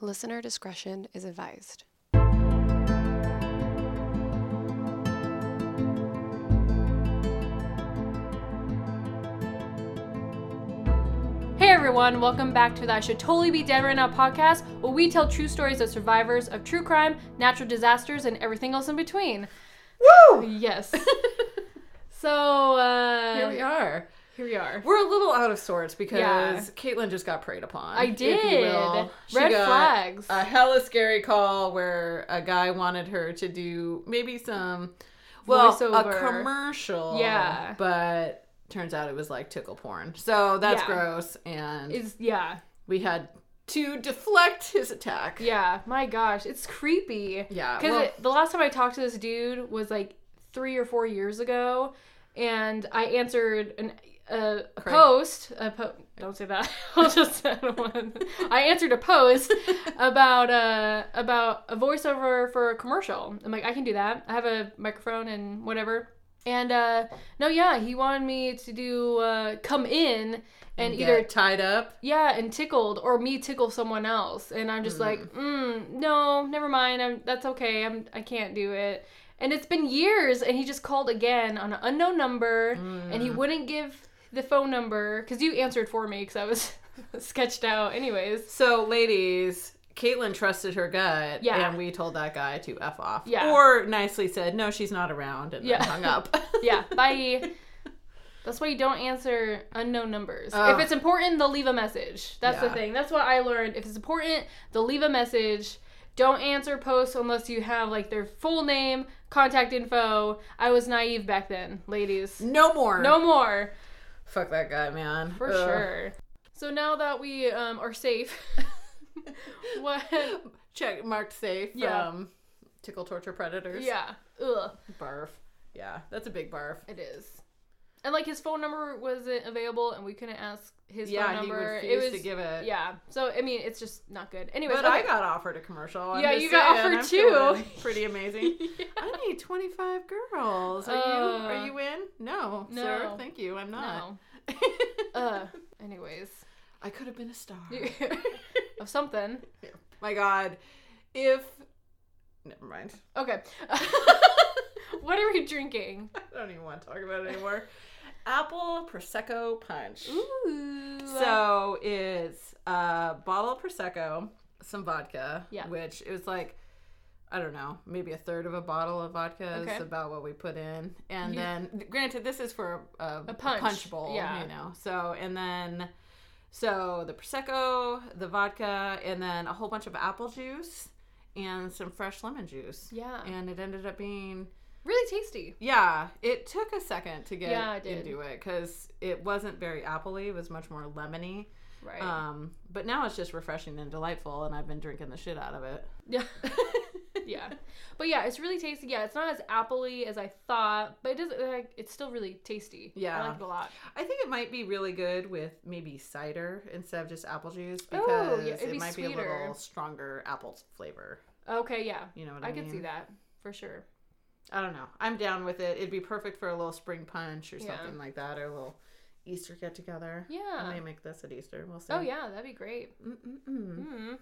Listener discretion is advised. Hey everyone, welcome back to the I Should Totally Be Dead Right Now podcast, where we tell true stories of survivors of true crime, natural disasters, and everything else in between. Woo! Yes. so, uh, Here we are. Here we are. We're a little out of sorts because Yeah. Caitlin just got preyed upon. I did. Red flags. A hella scary call where a guy wanted her to do maybe some, well, Voiceover. a commercial. Yeah. But turns out it was like tickle porn. So that's Yeah. gross. And Is yeah, we had to deflect his attack. yeah. My gosh, it's creepy. Yeah, Because well- the last time I talked to this dude was like three or four years ago, and I answered an a, a Craig. post. A po- don't say that. I'll just. I, I answered a post about uh about a voiceover for a commercial. I'm like, I can do that. I have a microphone and whatever. And uh no, yeah, he wanted me to do uh come in and Get either tied up. yeah, and tickled, or me tickle someone else, and I'm just like, mm, no, never mind. I'm that's okay. I'm I can't do it. And it's been years, and he just called again on an unknown number, and he wouldn't give the phone number because you answered for me because I was sketched out. Anyways, So, ladies, Caitlin trusted her gut, Yeah. and we told that guy to f off, Yeah. or nicely said, "No, she's not around," and Yeah. then hung up. yeah, bye. That's why you don't answer unknown numbers. If it's important, they'll leave a message. That's the thing. That's what I learned. If it's important, they'll leave a message. Don't answer posts unless you have like their full name, contact info. I was naive back then, ladies. no more. No more, Fuck that guy, man. for Ugh. sure. So now that we um, are safe, what? Check marked safe Yeah. from tickle torture predators. Yeah. Ugh. Barf. Yeah, that's a big barf. It is. And like his phone number wasn't available, and we couldn't ask his yeah, phone he number. refused it was to give it. yeah. So I mean, it's just not good. Anyway, But I got offered a commercial. I'm Yeah, you got saying, offered I'm too. Pretty amazing. Yeah. I need 25 girls. Are you Uh, are you in? No, no. sir. Thank you. I'm not. No. Uh. Anyways, I could have been a star. of something. My God, if never mind. Okay. what are we drinking? I don't even want to talk about it anymore. Apple prosecco punch. Ooh. So it's a bottle of prosecco, some vodka, Yeah. which it was like I don't know, maybe a third of a bottle of vodka Okay. is about what we put in, and then granted this is for a, a, A punch, bowl, yeah. you know. So and then so the prosecco, the vodka, and then a whole bunch of apple juice and some fresh lemon juice. Yeah. and it ended up being really tasty. yeah, it took a second to get Yeah, it into it because it wasn't very appley. It was much more lemony. Right. Um, but now it's just refreshing and delightful, and I've been drinking the shit out of it. yeah. yeah. But yeah, it's really tasty. Yeah, it's not as appley as I thought, but it does. Like, it's still really tasty. Yeah. I like it a lot. I think it might be really good with maybe cider instead of just apple juice Oh, because yeah, it'd be might be a little stronger apple flavor. Okay. Yeah. You know what I, I mean? I could see that for sure. I don't know. I'm down with it. It'd be perfect for a little spring punch or Yeah. something like that, or a little Easter get together. Yeah, I may make this at Easter. We'll see. Oh yeah, that'd be great. Mm-mm-mm. Hmm.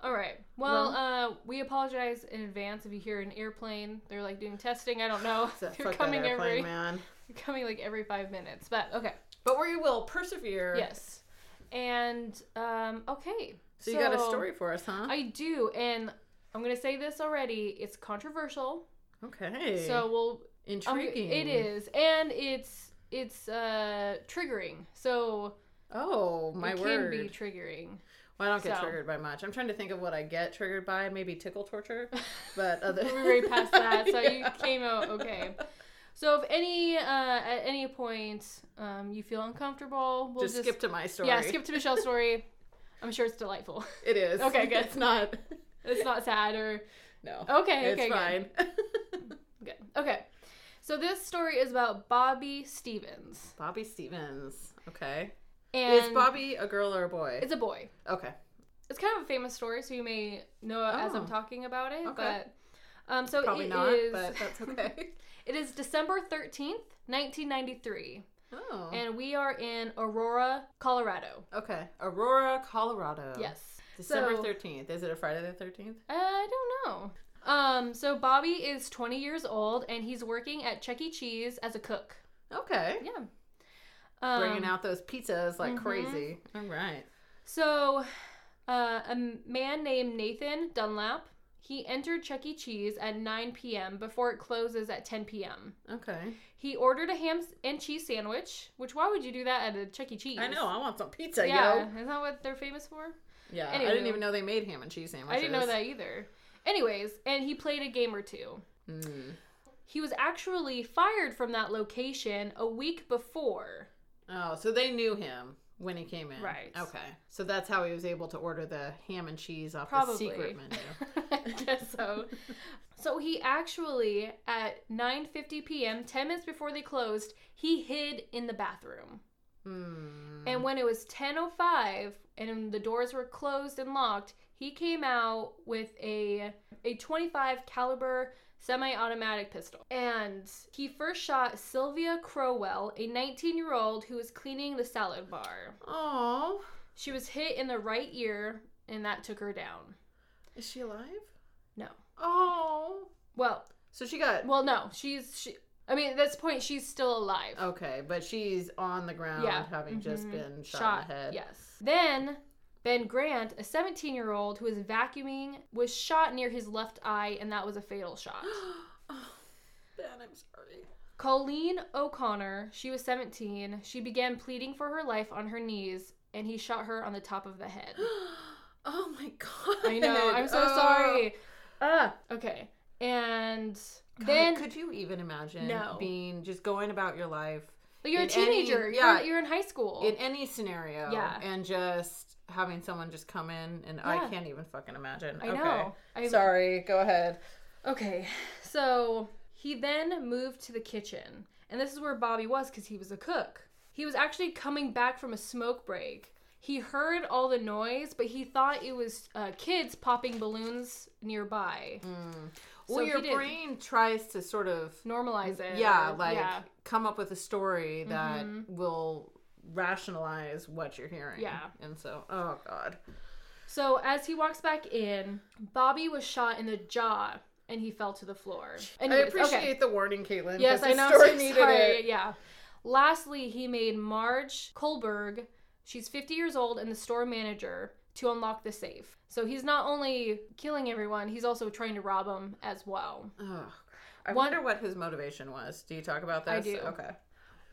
All right. Well, uh, we apologize in advance if you hear an airplane. They're like doing testing. I don't know. So They're coming airplane, every man. coming like every five minutes. But okay. But we will persevere. Yes. And um, okay. So you got a story for us, huh? I do, and I'm gonna say this already. It's controversial, okay. so we'll. I'm- intriguing. it is, and it's it's uh triggering. So Oh my it word. can be triggering. well, I don't get so. triggered by much. I'm trying to think of what I get triggered by. Maybe tickle torture. But other. We're already past that, so you came out okay. So if any uh, at any point um, you feel uncomfortable, we'll just, just, skip to my story. yeah skip to Michelle's story. I'm sure it's delightful. It is. Okay, good. It's not. It's not sad or No. okay. it's okay, fine. good. good. Okay. So this story is about Bobby Stephens, Bobby Stephens. Okay. and is Bobby a girl or a boy? It's a boy. okay. It's kind of a famous story, so you may know it as I'm Oh. talking about it. Okay. But um, so Probably it not, is- but that's okay. It is December thirteenth, nineteen ninety three, oh. and we are in Aurora, Colorado. okay. Aurora, Colorado. Yes. December So- 13th. Is it a Friday the 13th? I don't know. Um, so Bobby is 20 years old and he's working at Chuck E. Cheese as a cook. Okay. Yeah. Um, Bringing out those pizzas like mhm. crazy. All right. So, uh, a man named Nathan Dunlap, he entered Chuck E. Cheese at 9 p.m. before it closes at 10 p.m. Okay. He ordered a ham and cheese sandwich, which why would you do that at a Chuck E. Cheese? I know. I want some pizza, Yeah, yo. isn't that what they're famous for? Yeah. I didn't even know they made ham and cheese sandwiches. I didn't know that either. Anyways, and he played a game or two. Mm. He was actually fired from that location a week before. Oh, so they knew him when he came in. Right. Okay. So that's how he was able to order the ham and cheese off Probably. the secret menu. I guess so. So he actually at 9:50 p.m., 10 minutes before they closed, he hid in the bathroom. Hmm. And when it was 10:05 and the doors were closed and locked, he came out with a a 25 caliber semi-automatic pistol. And he first shot Sylvia Crowell, a 19-year-old who was cleaning the salad bar. Oh, She was hit in the right ear and that took her down. is she alive? No. Oh. Well, So she got well no, she's she I mean, at this point she's still alive. okay, but she's on the ground, Yeah. having just Mhm. been shot, in the head. Yes. Then Ben Grant, a 17 year old who was vacuuming, was shot near his left eye, and that was a fatal shot. oh, Ben, I'm sorry. Colleen O'Connor, she was 17. She began pleading for her life on her knees, and he shot her on the top of the head. oh my god. I know. I'm so Oh. sorry. Ah. Okay. And God, then could you even imagine No. being just going about your life but you're a in any- teenager. yeah. you're, you're in high school. in any scenario Yeah. and just having someone just come in and I can't even fucking imagine. I okay. know. I, Sorry, go ahead. Okay, so he then moved to the kitchen, and this is where Bobby was because he was a cook. He was actually coming back from a smoke break. He heard all the noise, but he thought it was uh, kids popping balloons nearby. well, So your brain tries to sort of Normalize it. yeah, or- like yeah. come up with a story that Mhm. will rationalize what you're hearing. Yeah. And so, oh god. So as he walks back in, Bobby was shot in the jaw, and he fell to the floor. I appreciate okay. the warning, Caitlin. Yes, I know. Story needed sorry. it. Yeah. Lastly, he made Marge Kohlberg, she's 50 years old and the store manager, to unlock the safe. So he's not only killing everyone, he's also trying to rob them as well. Oh, Ugh. I One- wonder what his motivation was. Do you talk about this? I do. Okay.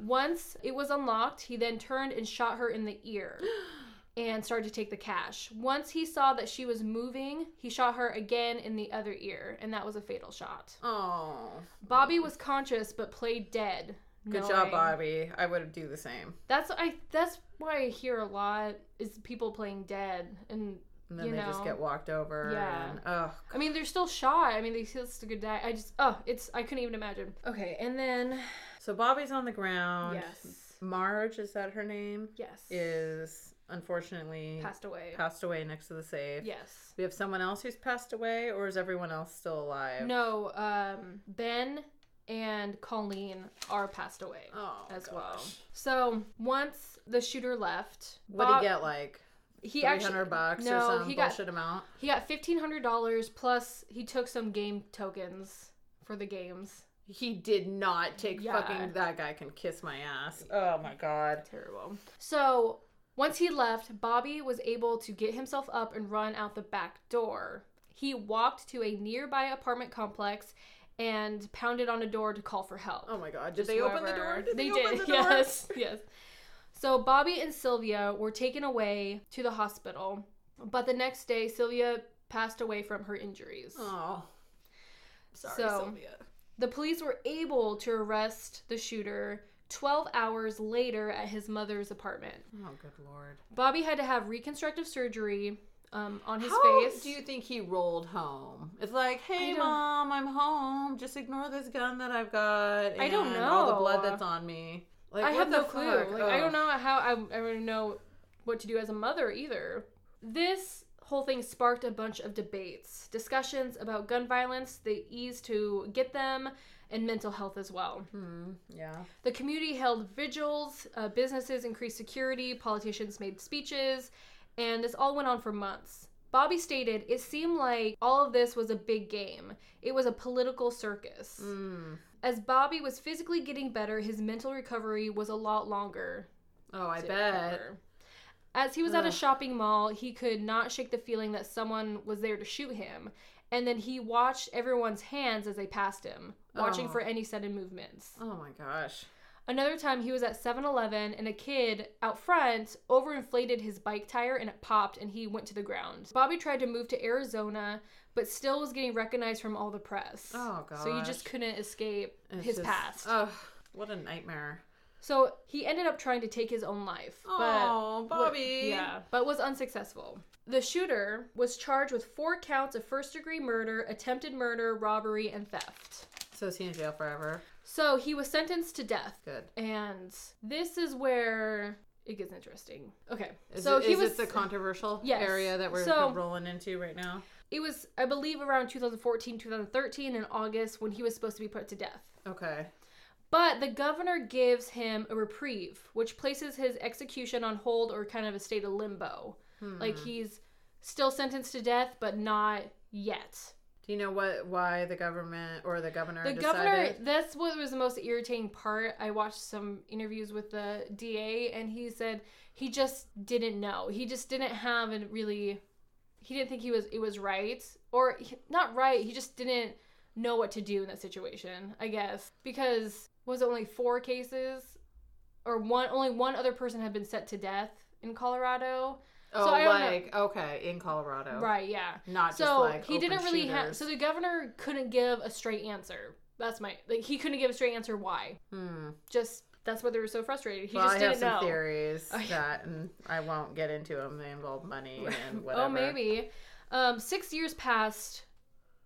Once it was unlocked, he then turned and shot her in the ear and started to take the cash. Once he saw that she was moving, he shot her again in the other ear, and that was a fatal shot. Oh. Bobby was conscious but played dead. Good knowing- job, Bobby. I would do the same. That's I. That's why I hear a lot is people playing dead, and And then You they just know. get walked over. Yeah. And, oh, I mean they're still shot. I mean they still still could die. I just oh it's I couldn't even imagine. Okay, and then So Bobby's on the ground. yes, Marge, is that her name? yes, Is unfortunately passed away. passed away next to the safe. Yes. We have someone else who's passed away, or is everyone else still alive? No, um, Ben and Colleen are passed away Oh, as gosh. well. So once the shooter left, What did he get? Like He actually bucks no, or some he got amount? he got fifteen hundred dollars plus he took some game tokens for the games. He did not take Yeah. fucking. That guy can kiss my ass. Oh my god. Terrible. So once he left, Bobby was able to get himself up and run out the back door. He walked to a nearby apartment complex and pounded on a door to call for help. Oh my god. Did Just they open the door? Did they, they, did. the? Yes, yes. So Bobby and Sylvia were taken away to the hospital, but the next day Sylvia passed away from her injuries. Oh. Sorry, So- Sylvia. The police were able to arrest the shooter 12 hours later at his mother's apartment. Oh good lord. Bobby had to have reconstructive surgery um, on his How face. do you think he rolled home? It's like, hey mom, I'm home. Just ignore this gun that I've got. I don't know. All the blood that's on me. Like, I what have the no clue. fuck? Like, I don't know how I, I don't know what to do as a mother either. This whole thing sparked a bunch of debates, discussions about gun violence, the ease to get them, and mental health as well. Hmm, yeah. The community held vigils, uh, businesses increased security, politicians made speeches, and this all went on for months. Bobby stated it seemed like all of this was a big game. It was a political circus. Mm. As Bobby was physically getting better, his mental recovery was a lot longer. Oh, I bet. recover. As he was at a shopping mall, he could not shake the feeling that someone was there to shoot him. And then he watched everyone's hands as they passed him, watching Oh. for any sudden movements. Oh my gosh. Another time he was at 7-Eleven and a kid out front overinflated his bike tire and it popped and he went to the ground. Bobby tried to move to Arizona but still was getting recognized from all the press. Oh, God. So you just couldn't escape It's his just- past. Oh, what a nightmare. So he ended up trying to take his own life. Oh, Bobby. yeah, but was unsuccessful. The shooter was charged with four counts of first degree murder, attempted murder, robbery, and theft. So is he in jail forever? So he was sentenced to death. Good. And this is where it gets interesting. Okay. Is, so it, he is was it the controversial Yes. area that we're So- rolling into right now? it was I believe around 2014, 2013 in August when he was supposed to be put to death. Okay. But the governor gives him a reprieve, which places his execution on hold or kind of a state of limbo. Like Hmm. he's still sentenced to death, but not yet. Do you know what why the government or the governor The decided? governor, that's what was the most irritating part. I watched some interviews with the DA, and he said he just didn't know. He just didn't have a really, he didn't think he was, it was right. Or he- not right, he just didn't know what to do in that situation, I guess. Because was it only four cases? Or one, only one other person had been set to death in Colorado. oh, so don't know- like okay, in Colorado, Right, yeah. Not so just like he didn't really have so the governor couldn't give a straight answer that's my like he couldn't give a straight answer why Hmm. just that's why they were so frustrated he well, just I didn't some know theories Oh, yeah. that, and I won't get into them. They involve money and whatever. oh maybe um six years passed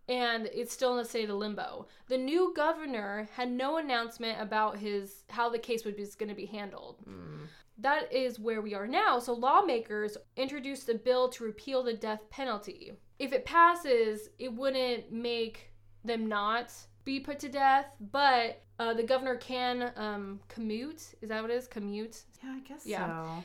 and it's still in a state of limbo the new governor had no announcement about his how the case would be going to be handled Hmm. that is where we are now. So lawmakers introduced a bill to repeal the death penalty. If it passes, it wouldn't make them not be put to death, but uh, the governor can um, commute. Is that what it is? Commute. Yeah, I guess Yeah. so.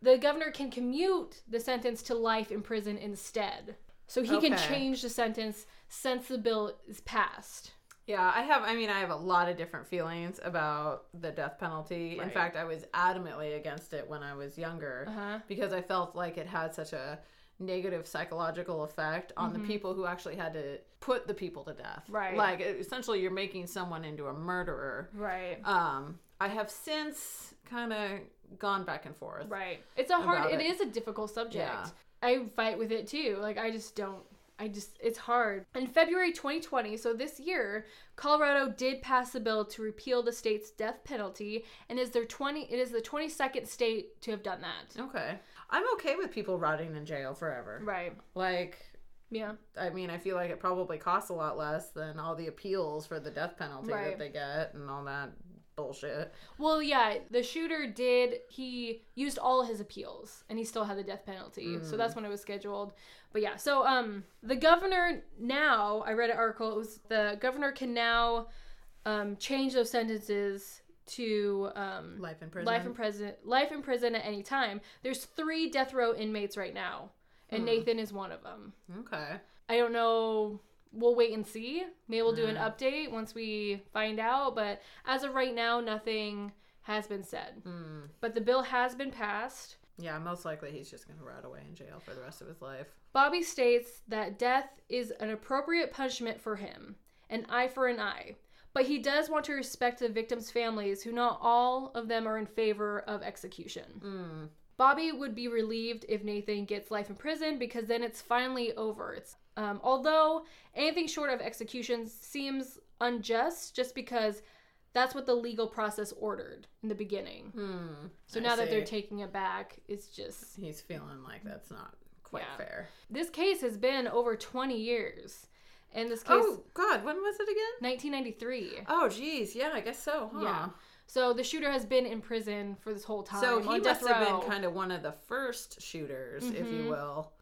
The governor can commute the sentence to life in prison instead. So he can change the sentence since the bill is passed. Yeah, I have. I mean, I have a lot of different feelings about the death penalty. In fact, I was adamantly against it when I was younger Uh-huh. because I felt like it had such a negative psychological effect on the people who actually had to put the people to death. Mm-hmm. Right. Like essentially, you're making someone into a murderer. Right. Um, I have since kind of gone back and forth. Right. It's a hard. It it. is a difficult subject. Yeah. I fight with it too. Like I just don't. I just it's hard. In February 2020, so this year, Colorado did pass a bill to repeal the state's death penalty, and is their 20. It is the 22nd state to have done that. Okay. I'm okay with people rotting in jail forever. Right. Like, Yeah. I mean, I feel like it probably costs a lot less than all the appeals for the death penalty Right. that they get and all that bullshit. Well, yeah, the shooter did. He used all his appeals, and he still had the death penalty. So that's when it was scheduled. But yeah, so um, the governor now. I read an article. It was the governor can now um change those sentences to um Life in prison. life in prison life in prison at any time. There's three death row inmates right now, and Nathan is one of them. Okay. I don't know. We'll wait and see. Maybe we'll do an update once we find out. But as of right now, nothing has been said. Hmm. But the bill has been passed. Yeah, most likely he's just going to rot away in jail for the rest of his life. Bobby states that death is an appropriate punishment for him, an eye for an eye. But he does want to respect the victims' families, who not all of them are in favor of execution. Mm. Bobby would be relieved if Nathan gets life in prison because then it's finally over. It's um, although anything short of execution seems unjust, just because that's what the legal process ordered in the beginning. Hmm. So now that they're taking it back, it's just He's feeling like that's not quite Yeah. fair. this case has been over 20 years, and this case Oh, God, when was it again? 1993. Oh, geez. Yeah, I guess so. Huh? Yeah. So the shooter has been in prison for this whole time. So he must have been kind of one of the first shooters, if you Mhm. will.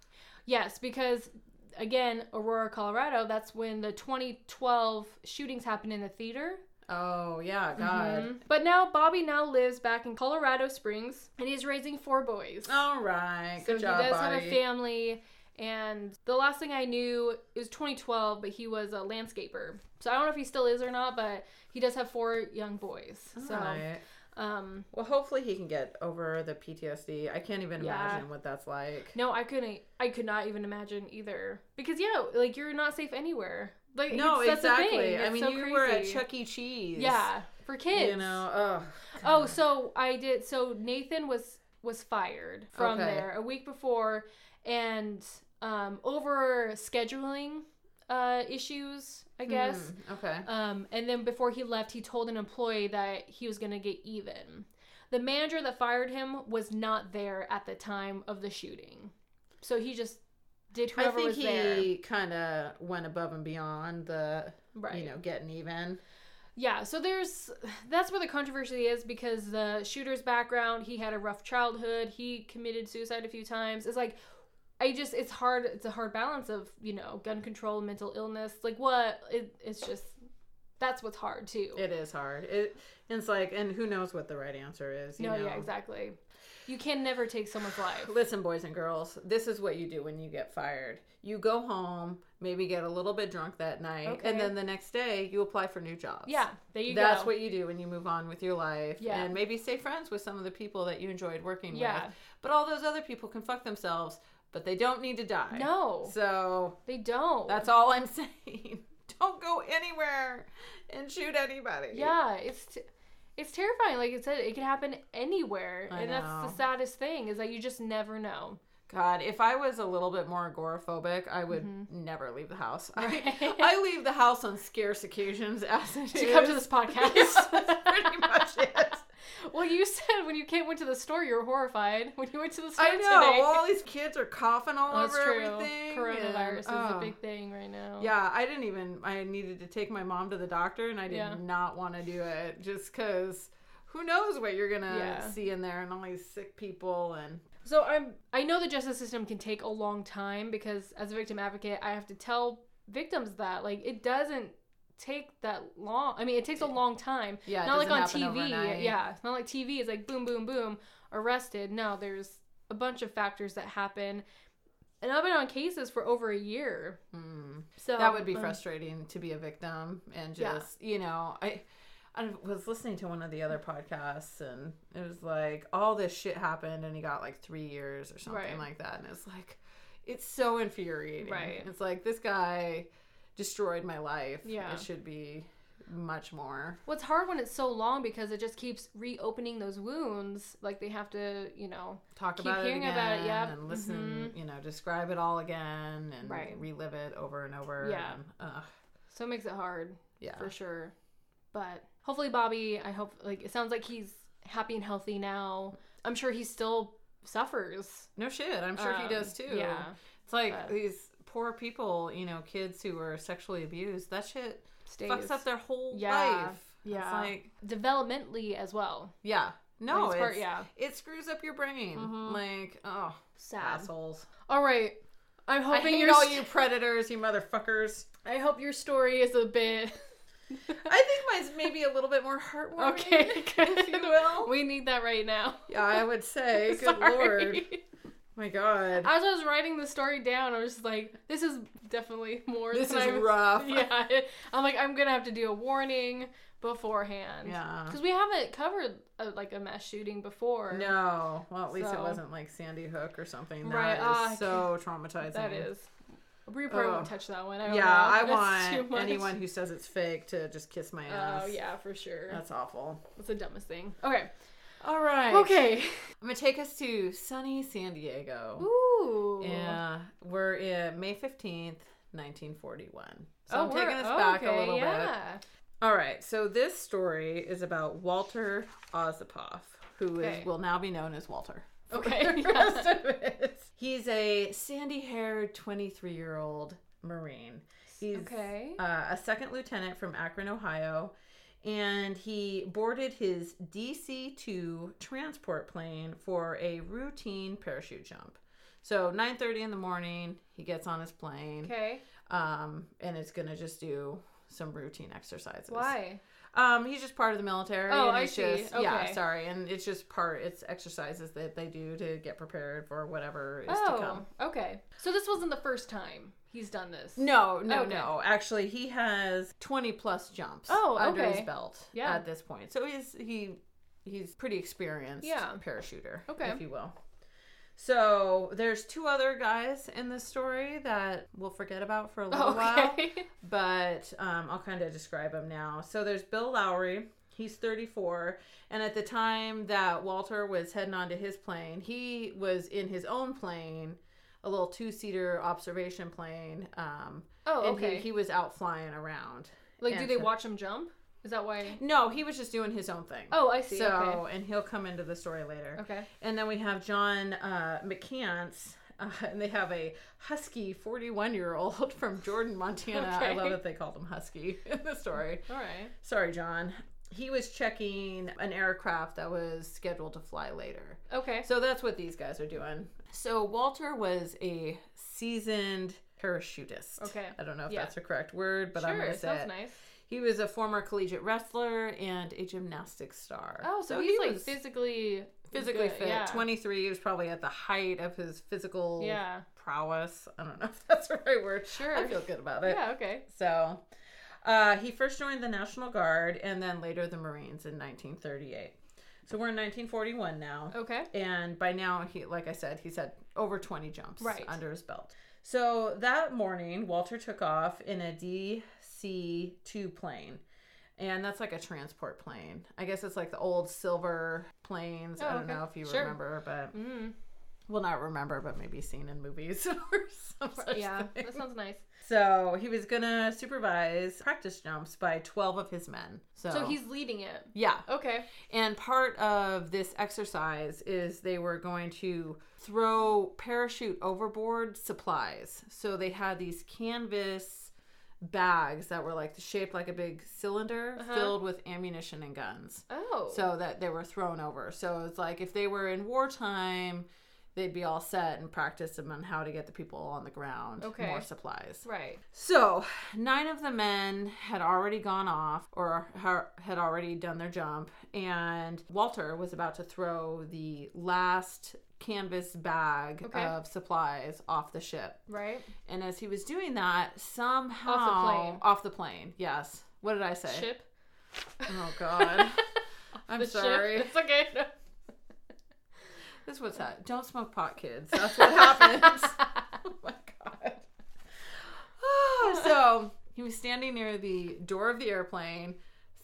Yes, because again, Aurora, Colorado, that's when the 2012 shootings happened in the theater. Oh, yeah, God. Mhm. But now Bobby now lives back in Colorado Springs and he's raising four boys. All right. so Good job, he does buddy. have a family And the last thing I knew it was 2012, but he was a landscaper. So I don't know if he still is or not, but he does have four young boys. So Alright. Um Well, hopefully he can get over the PTSD. I can't even Yeah. imagine what that's like. no, I couldn't I could not even imagine either. Because yeah, like you're not safe anywhere. Like No, it's- that's the exactly. I mean, so you were at crazy. Chuck E. Cheese. Yeah, for kids. You know, oh. Oh, so I did. So Nathan was was fired from Okay. there a week before, and um, over scheduling uh, issues, I guess. Hmm, okay. Um, and then before he left, he told an employee that he was gonna get even. The manager that fired him was not there at the time of the shooting, so he just did whoever was there. I think he kind of went above and beyond the, Right. you know, getting even. Yeah, so there's that's where the controversy is because the shooter's background, he had a rough childhood, he committed suicide a few times. It's like I just it's hard it's a hard balance of, you know, gun control, mental illness. Like what it, it's just that's what's hard too. It is hard. It it's like, and who knows what the right answer is? You no, know? yeah, exactly. You can never take someone's life. Listen, boys and girls, this is what you do when you get fired. You go home, maybe get a little bit drunk that night, Okay. and then the next day you apply for new jobs. Yeah, there you That's go. what you do when you move on with your life. Yeah. And maybe stay friends with some of the people that you enjoyed working Yeah. with. But all those other people can fuck themselves, but they don't need to die. No. So they don't. that's all I'm saying. don't go anywhere and shoot anybody. Yeah, it's t- it's terrifying. Like I said, it could happen anywhere, I and that's the saddest thing is that you just never know. God, if I was a little bit more agoraphobic, I would never leave the house. I, Mm-hmm. Right. I leave the house on scarce occasions as it To come to this podcast. Yes, that's pretty much it. Well, you said when you came went to the store, you were horrified. When you went to the store I know. today, All these kids are coughing all Oh, that's over true. everything. Coronavirus and- is oh. a big thing right now. Yeah, I didn't even. I needed to take my mom to the doctor, and I did Yeah. not want to do it just because who knows what you're gonna Yeah. see in there, and all these sick people, and So I'm I know the justice system can take a long time because as a victim advocate, I have to tell victims that like it doesn't take that long. I mean, it takes a long time. yeah, it not like on TV. overnight. Yeah, it's not like TV. It's like boom, boom, boom, arrested. No, there's a bunch of factors that happen, and I've been on cases for over a year. Mm. So that would be um, frustrating to be a victim and Yeah. just you know I. I was listening to one of the other podcasts and it was like all this shit happened and he got like three years or something Right. like that and it's like it's so infuriating Right. it's like this guy destroyed my life Yeah. it should be much more What's hard when it's so long because it just keeps reopening those wounds. Like they have to, you know, talk Keep about it hearing again about it, yep. and listen you know describe it all again and Right. relive it over and over Yeah. and, ugh, so it makes it hard. yeah for sure. But hopefully, Bobby, I hope, like, it sounds like he's happy and healthy now. I'm sure he still suffers. no shit i'm sure he Um, does too Yeah. It's like But- these poor people, you know, kids who were sexually abused. That shit Stays. fucks up their whole Yeah, life. yeah. It's like, Developmentally as well. yeah. No, it's part- yeah. it screws up your brain. Mhm. Like, oh, Sad. assholes. All right. I'm hoping hate your all you predators, you motherfuckers. I hope your story is a bit I think mine's maybe a little bit more heartwarming, okay. if you will. We need that right now. Yeah, I would say. Good lord. My God. As I was writing the story down, I was just like, "This is definitely more." This than is I was- rough. Yeah, I'm like, I'm gonna have to do a warning beforehand. Yeah. Because we haven't covered a, like a mass shooting before. No. Well, at least it wasn't like Sandy Hook or something. That Right, is ah, so traumatizing. that is. We probably won't touch that one. I Yeah. I want anyone who says it's fake to just kiss my ass. Oh yeah, for sure. That's, awful. That's the dumbest thing. Okay. All right. Okay. I'm going to take us to sunny San Diego. Ooh. Yeah. We're in May 15th, 1941. So oh, I'm taking us back okay, a little bit. yeah. All right. So this story is about Walter Osipoff, who is Okay. will now be known as Walter. Okay, the rest of it. He's a sandy-haired 23-year-old Marine. He's Okay. uh, a second lieutenant from Akron, Ohio, and he boarded his DC 2 transport plane for a routine parachute jump. So 9:30 in the morning, he gets on his plane, Okay. um, and it's gonna just do some routine exercises. Why? Um, he's just part of the military. Oh, and I see. Just, Yeah, sorry, and it's just part. It's exercises that they do to get prepared for whatever is to Oh, come. okay. So this wasn't the first time he's done this. No, no, Okay. no. Actually, he has twenty plus jumps. Oh, under okay. his belt. Yeah. at this point, so he's he he's pretty experienced. Yeah. parachuter. Okay. if you will. So there's two other guys in this story that we'll forget about for a little while. But um, I'll kind of describe them now. So there's Bill Lowrey. He's 34, and at the time that Walter was heading onto his plane, he was in his own plane, a little two-seater observation plane. Um, oh, and okay. he, he was out flying around. like, do they so- watch him jump? Is that why? No, he was just doing his own thing. Oh, I see. so okay. and he'll come into the story later. Okay. And then we have John uh, McCants, uh, and they have a husky 41 year old from Jordan, Montana. I love that they called him Husky in the story. All right. Sorry, John. He was checking an aircraft that was scheduled to fly later. Okay. So that's what these guys are doing. So Walter was a seasoned parachutist. Okay. I don't know if Yeah. that's the correct word, but I'm going to say sounds it. nice. He was a former collegiate wrestler and a gymnastics star. Oh, so, he he's like was physically physically good, fit. Yeah. 23, he was probably at the height of his physical Yeah. prowess. I don't know if that's the right word. Sure. I feel good about it. Yeah. Okay. So, uh, he first joined the National Guard and then later the Marines in 1938. So we're in 1941 now. Okay. And by now, he, like I said, he's had over 20 jumps Right. under his belt. So that morning, Walter took off in a DC 2 plane. And that's like a transport plane. I guess it's like the old silver planes. I Oh, don't okay. know if you Sure. remember, but Mm. Well, not remember, but maybe seen in movies or some such Yeah. thing. That sounds nice. So he was gonna supervise practice jumps by 12 of his men. So, So he's leading it. yeah. Okay. And part of this exercise is they were going to throw parachute overboard supplies. So they had these canvas bags that were like shaped like a big cylinder Uh-huh. filled with ammunition and guns. Oh. So that they were thrown over. So it's like if they were in wartime, they'd be all set and practice them on how to get the people on the ground Okay. more supplies. right. So, nine of the men had already gone off or had already done their jump, and Walter was about to throw the last canvas bag Okay. of supplies off the ship. Right. And as he was doing that, somehow Off the plane. off the plane, yes. What did I say? Ship. Oh God, I'm sorry. Ship. It's okay. This is what's that? Don't smoke pot, kids. That's what happens. oh my god. Ah, so he was standing near the door of the airplane,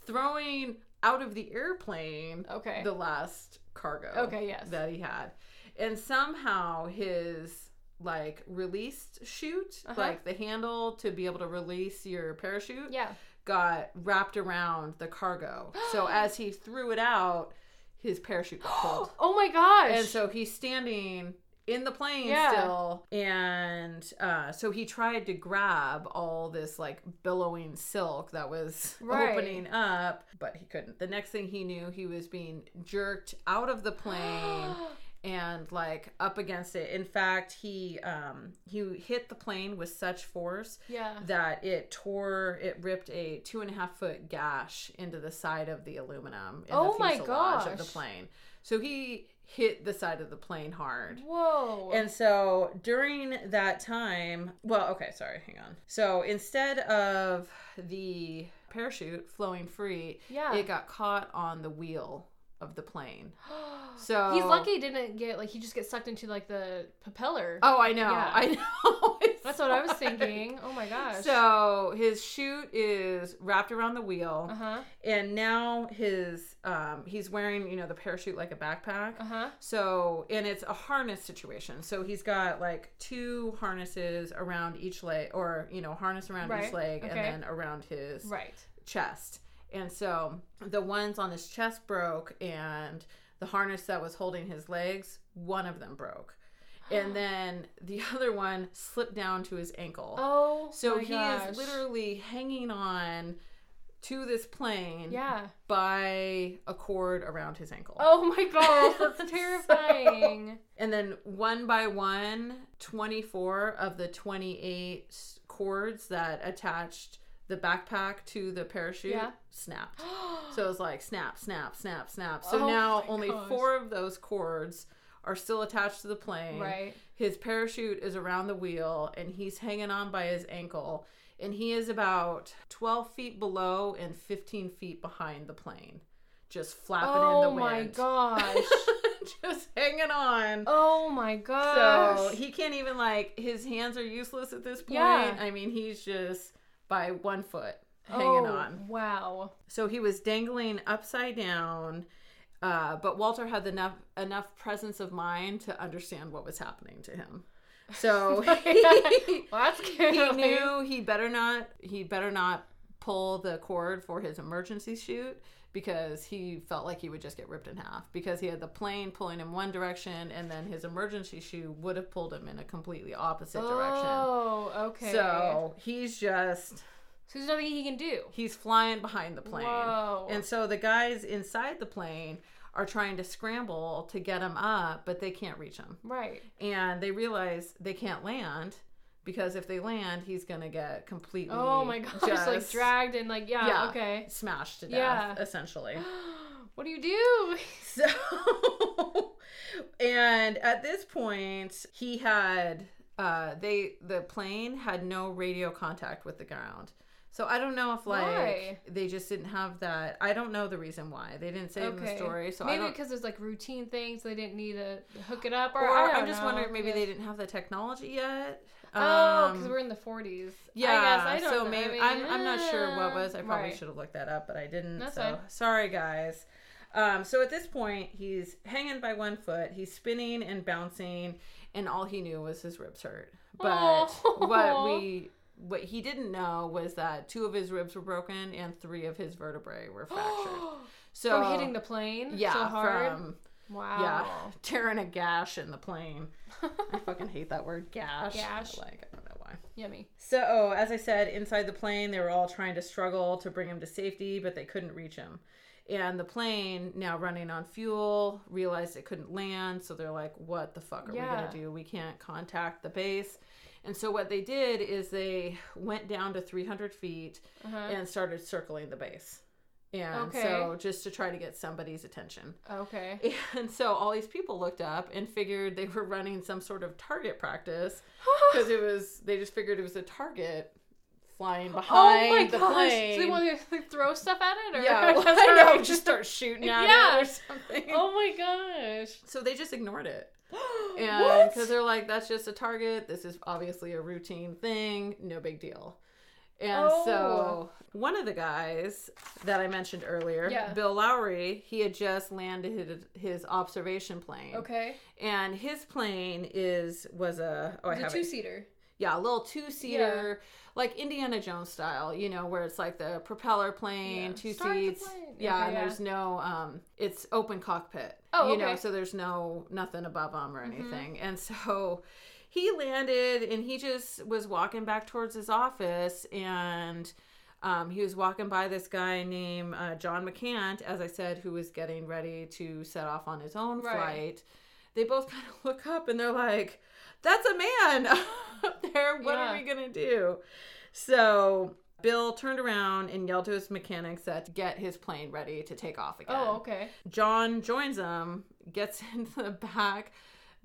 throwing out of the airplane Okay. the last cargo. Okay, yes. That he had, and somehow his like released chute, Uh-huh. like the handle to be able to release your parachute, yeah. got wrapped around the cargo. so as he threw it out, his parachute got pulled. Oh my gosh. And so he's standing in the plane Yeah. still. And uh, so he tried to grab all this like billowing silk that was Right. opening up, but he couldn't. The next thing he knew, he was being jerked out of the plane. And like up against it. In fact, he um he hit the plane with such force yeah. that it tore it ripped a two and a half foot gash into the side of the aluminum in Oh the my fuselage of the plane so he hit the side of the plane hard Whoa. and so during that time well okay sorry hang on so instead of the parachute flowing free yeah. it got caught on the wheel of the plane so He's lucky he didn't get like he just gets sucked into like the propeller. oh i know Yeah. i know That's what I was thinking. Oh my gosh. So his chute is wrapped around the wheel, Uh huh. and now his um, he's wearing you know the parachute like a backpack. Uh huh. So and it's a harness situation. So he's got like two harnesses around each leg, or you know harness around Right, each leg, okay. and then around his Right. chest. And so the ones on his chest broke, and the harness that was holding his legs, one of them broke. And then the other one slipped down to his ankle. Oh. So he gosh. is literally hanging on to this plane Yeah. by a cord around his ankle. Oh my gosh, that's terrifying. And then one by one, 24 of the 28 cords that attached the backpack to the parachute Yeah. snapped. So it was like snap, snap, snap, snap. So Oh now only gosh. four of those cords are still attached to the plane. Right. His parachute is around the wheel and he's hanging on by his ankle. And he is about 12 feet below and 15 feet behind the plane, just flapping in the wind. Oh my gosh. just hanging on. oh my gosh. So he can't even like his hands are useless at this point. Yeah. I mean, he's just by one foot oh, hanging on. Wow. So he was dangling upside down. Uh, but Walter had enough enough presence of mind to understand what was happening to him. So he, Well, he knew he better not he better not pull the cord for his emergency chute because he felt like he would just get ripped in half because he had the plane pulling in one direction and then his emergency chute would have pulled him in a completely opposite direction. Oh, okay. So he's just So there's nothing he can do. he's flying behind the plane. Whoa. And so the guys inside the plane are trying to scramble to get him up, but they can't reach him. Right. And they realize they can't land because if they land, he's going to get completely Oh my gosh, just, like dragged and like yeah, Yeah. okay. smashed to death Yeah. essentially. What do you do? So and at this point, he had uh they the plane had no radio contact with the ground. So I don't know if like Why? they just didn't have that. I don't know the reason why. They didn't say it in the story. So maybe because there's like routine things they didn't need to hook it up, or, or I I'm just wondering maybe they didn't have the technology yet. Oh, because Um, we're in the 40s. Yeah, I guess I don't so know. maybe I I mean, am I'm not sure what was. I probably right. should have looked that up, but I didn't. That's so fine. sorry, guys. Um, so at this point, he's hanging by one foot. He's spinning and bouncing, and all he knew was his ribs hurt. But what we what he didn't know was that two of his ribs were broken and three of his vertebrae were fractured. So From hitting the plane yeah, so hard. from wow. yeah, tearing a gash in the plane. I fucking hate that word gash. Gash. Like I don't know why. Yummy. So, as I said, inside the plane, they were all trying to struggle to bring him to safety, but they couldn't reach him. And the plane, now running on fuel, realized it couldn't land. So they're like, what the fuck are we going to do? We can't contact the base. And so, what they did is they went down to 300 feet Uh-huh. and started circling the base. And Okay. so, just to try to get somebody's attention. Okay. And so, all these people looked up and figured they were running some sort of target practice because it was they just figured it was a target flying oh behind my the gosh. plane. So they want to like, throw stuff at it? Or yeah, well, I know, just start shooting at Yeah. it or something. Oh my gosh. So they just ignored it, and because they're like, "That's just a target. This is obviously a routine thing. No big deal." And Oh. so one of the guys that I mentioned earlier, Yeah. Bill Lowrey, he had just landed his, observation plane, Okay. and his plane is was a oh I have two seater. yeah, a little two seater, like Indiana Jones style, you know, where it's like the propeller plane, Yeah. two Start seats. plane. Yeah, Okay, and yeah. there's no, um, it's open cockpit. Oh, you know, so there's no nothing above them or Mhm. anything. And so he landed, and he just was walking back towards his office, and um, he was walking by this guy named uh, John McCant, as I said, who was getting ready to set off on his own Right. flight. They both kind of look up and they're like, "That's a man up there. What are we gonna do?" So Bill turned around and yelled to his mechanics that to get his plane ready to take off again. Oh, okay. John joins them, gets into the back.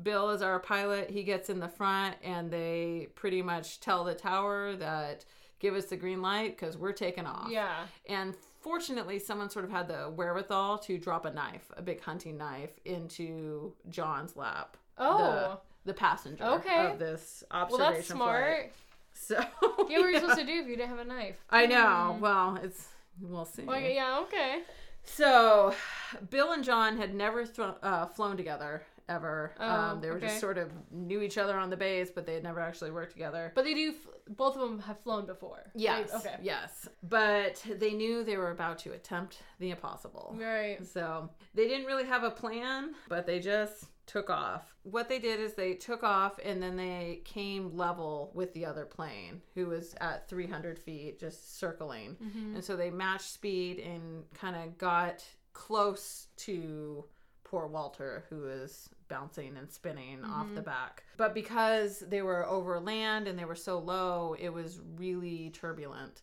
Bill is our pilot. He gets in the front, and they pretty much tell the tower that give us the green light because we're taking off. Yeah. And fortunately, someone sort of had the wherewithal to drop a knife, a big hunting knife, into John's lap. Oh. The, the passenger Okay. of this well, observation that's smart. flight. So Yeah, what were you supposed to do if you didn't have a knife? I know. Hmm. Well, it's we'll see. Well, yeah, okay. So, Bill and John had never thro- uh, flown together ever. Oh, um, they were okay. just sort of knew each other on the base, but they had never actually worked together. But they do, f- both of them have flown before. Yes. Okay. Yes. But they knew they were about to attempt the impossible. Right. So they didn't really have a plan, but they just took off. What they did is they took off and then they came level with the other plane, who was at 300 feet, just circling. Mm-hmm. And so they matched speed and kind of got close to poor Walter, who was bouncing and spinning off Mm-hmm. the back. But because they were over land and they were so low, it was really turbulent.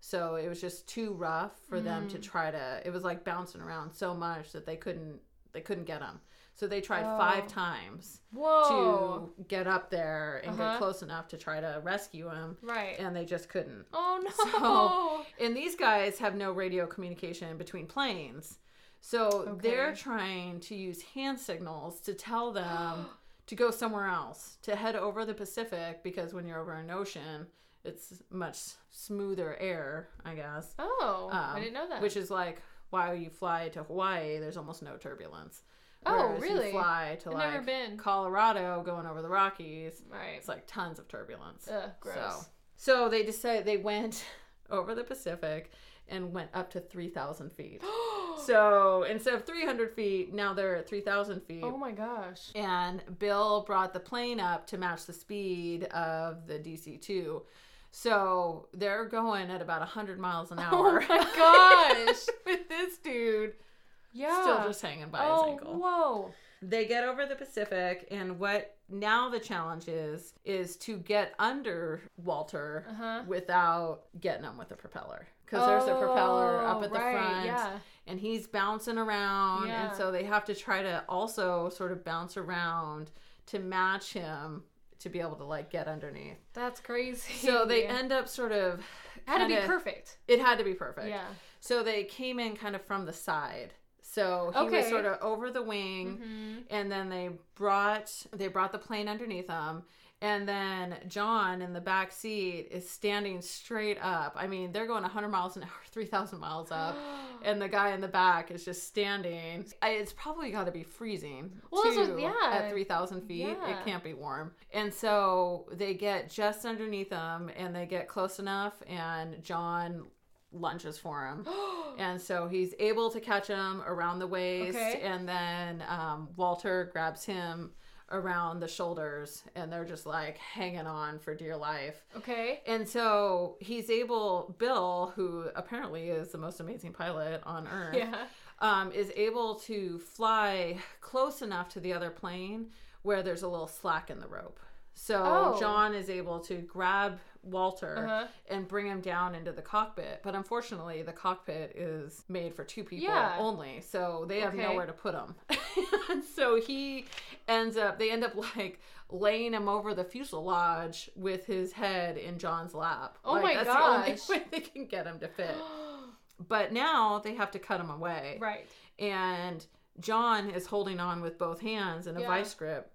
So it was just too rough for them Mm. to try to. It was like bouncing around so much that they couldn't they couldn't get him. So they tried Oh. five times Whoa. to get up there and Uh-huh. get close enough to try to rescue him, Right. and they just couldn't. oh no. So- And these guys have no radio communication between planes. So they're trying to use hand signals to tell them to go somewhere else, to head over the Pacific, because when you're over an ocean, it's much smoother air, I guess. oh, I Um, didn't know that. Which is like why you fly to Hawaii, there's almost no turbulence. Oh, really? You fly to I've like never been. Colorado going over the Rockies, right. it's like tons of turbulence. Ugh, gross. So, so they decided they went over the Pacific and went up to 3,000 feet. so instead of 300 feet, now they're at 3,000 feet. oh my gosh. And Bill brought the plane up to match the speed of the DC 2. So they're going at about 100 miles an oh hour. Oh my gosh. With this dude Yeah. still just hanging by his oh, ankle. whoa. They get over the Pacific, and what now the challenge is is to get under Walter Uh-huh. without getting him with the propeller because there's a propeller up Oh, at the front, Yeah. and he's bouncing around, Yeah. and so they have to try to also sort of bounce around to match him to be able to like get underneath. That's crazy. So they end up sort of had to be perfect. It had to be perfect. Yeah. So they came in kind of from the side. So he was Okay. sort of over the wing, hmm and then they brought they brought the plane underneath him. And then John in the back seat is standing straight up. I mean, they're going 100 miles an hour, 3,000 miles up, and the guy in the back is just standing. It's probably got to be freezing. Well, too, yeah. At 3,000 feet, Yeah. it can't be warm. And so they get just underneath him, and they get close enough, and John lunges for him. And so he's able to catch him around the waist, Okay. and then um, Walter grabs him around the shoulders, and they're just like hanging on for dear life. okay. And so he's able, Bill, who apparently is the most amazing pilot on earth, Yeah. um, is able to fly close enough to the other plane where there's a little slack in the rope. So Oh. John is able to grab Walter Uh-huh. and bring him down into the cockpit. But unfortunately, the cockpit is made for two people Yeah. only, so they have Okay. nowhere to put him. so he ends up, they end up like laying him over the fuselage with his head in John's lap. Oh Like, my that's gosh. the only way they can get him to fit. But now they have to cut him away right. and John is holding on with both hands and a Yeah. vice grip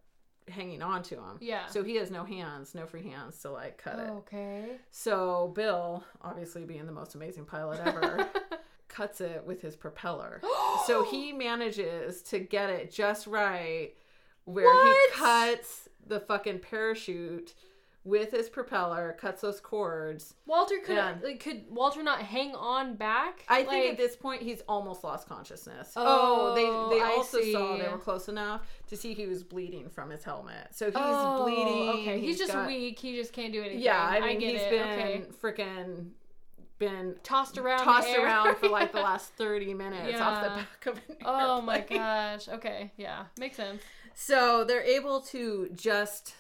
hanging on to him. Yeah. So he has no hands, no free hands to like cut it. Okay. So Bill, obviously being the most amazing pilot ever, cuts it with his propeller. so he manages to get it just right where What? he cuts the fucking parachute with his propeller, cuts those cords. Walter could Yeah. like could Walter not hang on back? I think at this point he's almost lost consciousness. Oh, oh, they they I also saw see. they were close enough to see he was bleeding from his helmet. So he's Oh, bleeding. Okay, he's, just got- weak. He just can't do anything. Yeah, I mean get he's it. been okay. freaking been tossed around. tossed around for like the last 30 minutes off the back of an Oh my gosh. Okay. Yeah. Makes sense. So they're able to just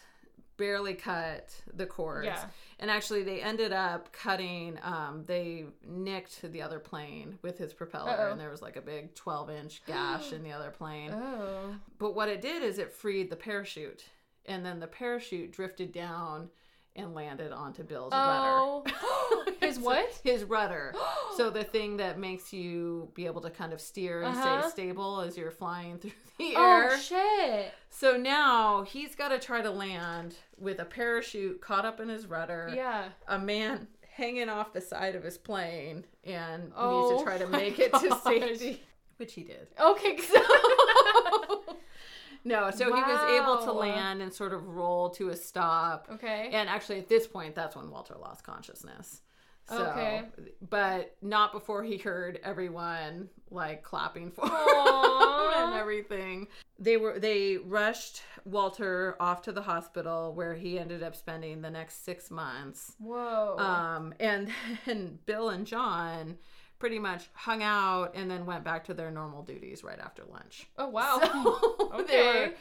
barely cut the cords. Yeah. And actually they ended up cutting um they nicked the other plane with his propeller Uh-oh. and there was like a big 12 inch gash in the other plane. Oh. But what it did is it freed the parachute and then the parachute drifted down and landed onto Bill's Oh. rudder. His what? His rudder. so the thing that makes you be able to kind of steer and Uh-huh. stay stable as you're flying through Oh shit. so now he's got to try to land with a parachute caught up in his rudder. Yeah. A man hanging off the side of his plane and needs Oh to try to make it to gosh. safety, which he did. Okay. So. No, so he was able to land and sort of roll to a stop. okay. And actually, at this point, that's when Walter lost consciousness. So, Okay. But not before he heard everyone like clapping for him and everything. They were they rushed Walter off to the hospital where he ended up spending the next six months. Whoa. Um, and then Bill and John pretty much hung out and then went back to their normal duties right after lunch. oh wow. So they Okay. were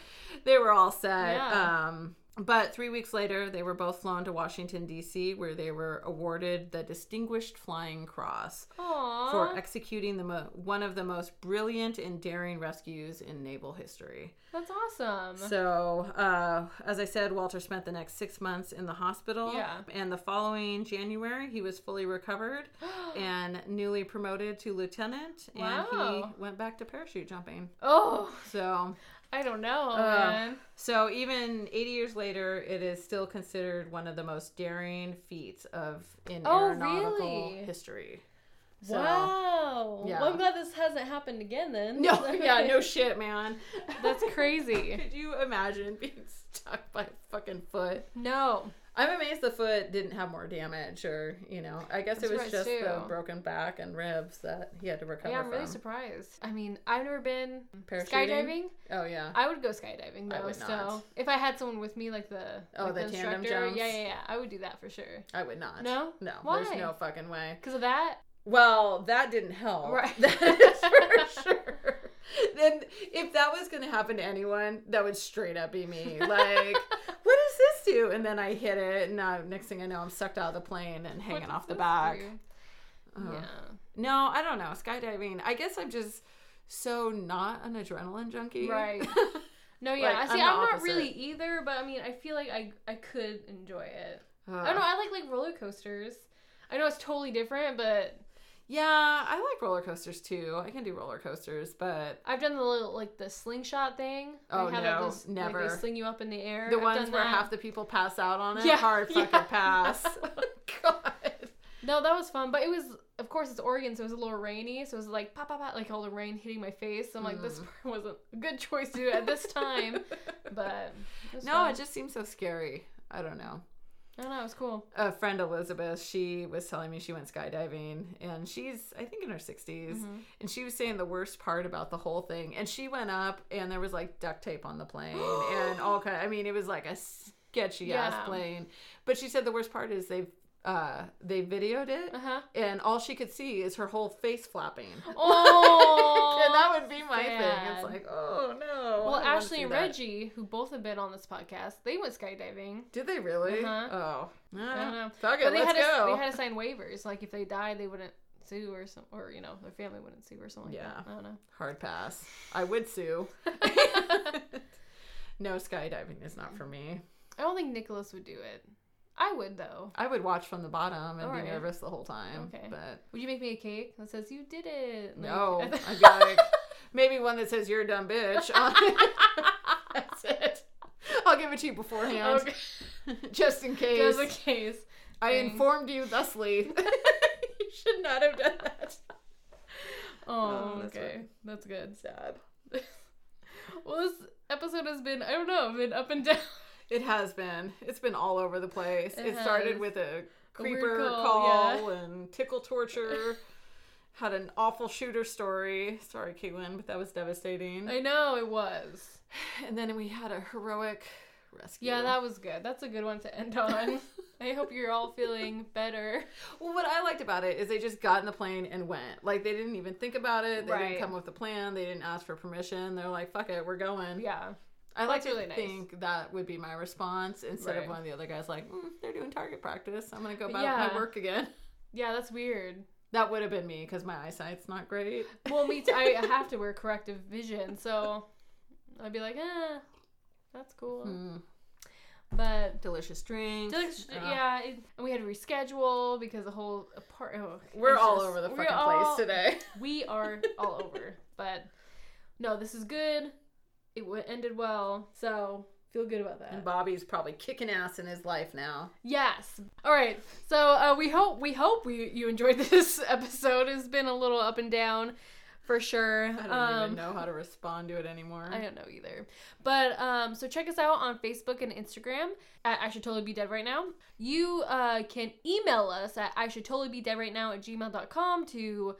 they were all set. Yeah. Um But three weeks later, they were both flown to Washington, D.C., where they were awarded the Distinguished Flying Cross Aww. for executing the mo- one of the most brilliant and daring rescues in naval history. That's awesome. So, uh, as I said, Walter spent the next six months in the hospital. Yeah. And the following January, he was fully recovered and newly promoted to lieutenant. And he went back to parachute jumping. oh, So, I don't know, Uh, man. so even 80 years later, it is still considered one of the most daring feats of in Oh, aeronautical really? history. So- wow. yeah. Well, I'm glad this hasn't happened again then. No, yeah, no shit, man. That's crazy. Could you imagine being stuck by a fucking foot? No. I'm amazed the foot didn't have more damage, or you know, I guess it was just the broken back and ribs that he had to recover Yeah, I'm really surprised. I mean, I've never been skydiving. Oh yeah, I would go skydiving I though. would So if I had someone with me, like the Oh, like the tandem instructor, jumps? yeah, yeah, yeah, I would do that for sure. I would not. No? no, Why? there's no fucking way. Because of that. Well, that didn't help. Right. That is for sure. Then if that was going to happen to anyone, that would straight up be me. Like, does? And then I hit it, and now next thing I know, I'm sucked out of the plane and hanging off the back. Oh. Yeah. No, I don't know. Skydiving. I guess I'm just so not an adrenaline junkie. Right. No, yeah. Like, I I'm see. I'm, not really either, but I mean, I feel like I I could enjoy it. Oh, Ugh. I don't know. I like like roller coasters. I know it's totally different, but Yeah, I like roller coasters too. I can do roller coasters, but I've done the little like the slingshot thing. Oh, no, like, never. they sling you up in the air. the I've ones where that. half the people pass out on it, Yeah, hard yeah. fucking pass. God. No, that was fun, but it was, of course, it's Oregon, so it was a little rainy, so it was like pop, pop, pop, like all the rain hitting my face. I'm like, Mm. this wasn't a good choice to do at this time, but it No, fun. it just seems so scary. I don't know. I don't know, it was cool. A friend Elizabeth, she was telling me she went skydiving and she's I think in her 60s Mm-hmm. and she was saying the worst part about the whole thing and she went up and there was like duct tape on the plane and all kind I mean it was like a sketchy ass plane. But she said the worst part is they've uh they videoed it Uh huh. and all she could see is her whole face flapping. Oh, and that would be my thing. It's like, oh no. Well, Ashley and. Reggie, who both have been on this podcast, they went skydiving. Did they really? Uh-huh. Oh. I don't know. Fuck it, But they let's had to, go. they had to sign waivers. Like if they died, they wouldn't sue or some, or you know, their family wouldn't sue or something. Like Yeah. that. I don't know. Hard pass. I would sue. no, skydiving is not for me. I don't think Nicholas would do it. I would though. I would watch from the bottom and All be right. nervous the whole time. Okay. But Would you make me a cake that says you did it? Like- no, I'd be like, maybe one that says you're a dumb bitch. That's it. I'll give it to you beforehand, okay. just in case. Just in case. I Thanks. informed you thusly. you should not have done that. Oh, Oh, that's okay. right. That's good. Sad. Well, this episode has been, I don't know, been up and down. It has been. It's been all over the place. It, It started with a creeper call, call, and tickle torture. Had an awful shooter story. Sorry, Caitlin, but that was devastating. I know it was. And then we had a heroic rescue. Yeah, that was good. That's a good one to end on. I hope you're all feeling better. Well, what I liked about it is they just got in the plane and went. Like they didn't even think about it. They Right. didn't come with a plan. They didn't ask for permission. They're like, "Fuck it, we're going." Yeah. I like That's to really nice. think that would be my response instead Right. of one of the other guys like, mm, "They're doing target practice. I'm gonna go about Yeah. my work again." Yeah, that's weird. That would have been me because my eyesight's not great. Well, me too. I have to wear corrective vision, so I'd be like, eh, that's cool. Mm, But delicious drinks. Delicious- Uh, yeah, it, and we had to reschedule because the whole apart. Oh, We're all just- over the fucking all- place today. We are all over, but no, this is good. It ended well, so feel good about that. And Bobby's probably kicking ass in his life now. Yes. All right. So uh, we hope we hope we, you enjoyed this episode. It's been a little up and down, for sure. I don't um, even know how to respond to it anymore. I don't know either. But um, so check us out on Facebook and Instagram at I Should Totally Be Dead Right Now. You uh, can email us at I Should Totally Be Dead Right Now at gmail.com to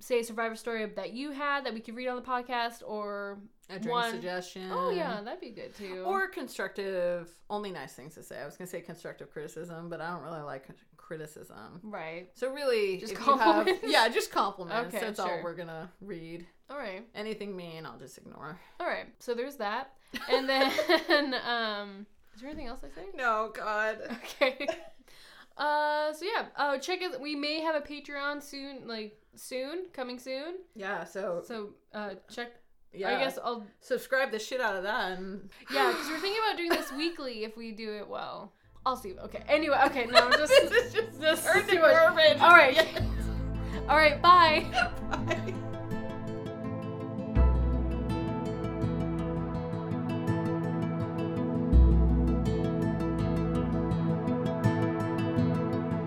say a survivor story that you had that we could read on the podcast or A drink one- suggestion. oh yeah that'd be good too Or constructive, only nice things to say. I was going to say constructive criticism, but I don't really like criticism. right So really, Just you have- compliments? yeah, just compliments. Okay, That's all we're going to read. all right Anything mean, I'll just ignore. all right so there's that and then um Is there anything else I say? No, God. Okay. Uh, so yeah, uh, check it. We may have a Patreon soon, like soon, coming soon. Yeah, so, So, uh, check. yeah. I guess I'll. subscribe the shit out of that and Yeah, because we're thinking about doing this weekly if we do it well. I'll see. Okay. Anyway. Okay. No. Just. This is just this too much. All right. All right. Bye. Bye.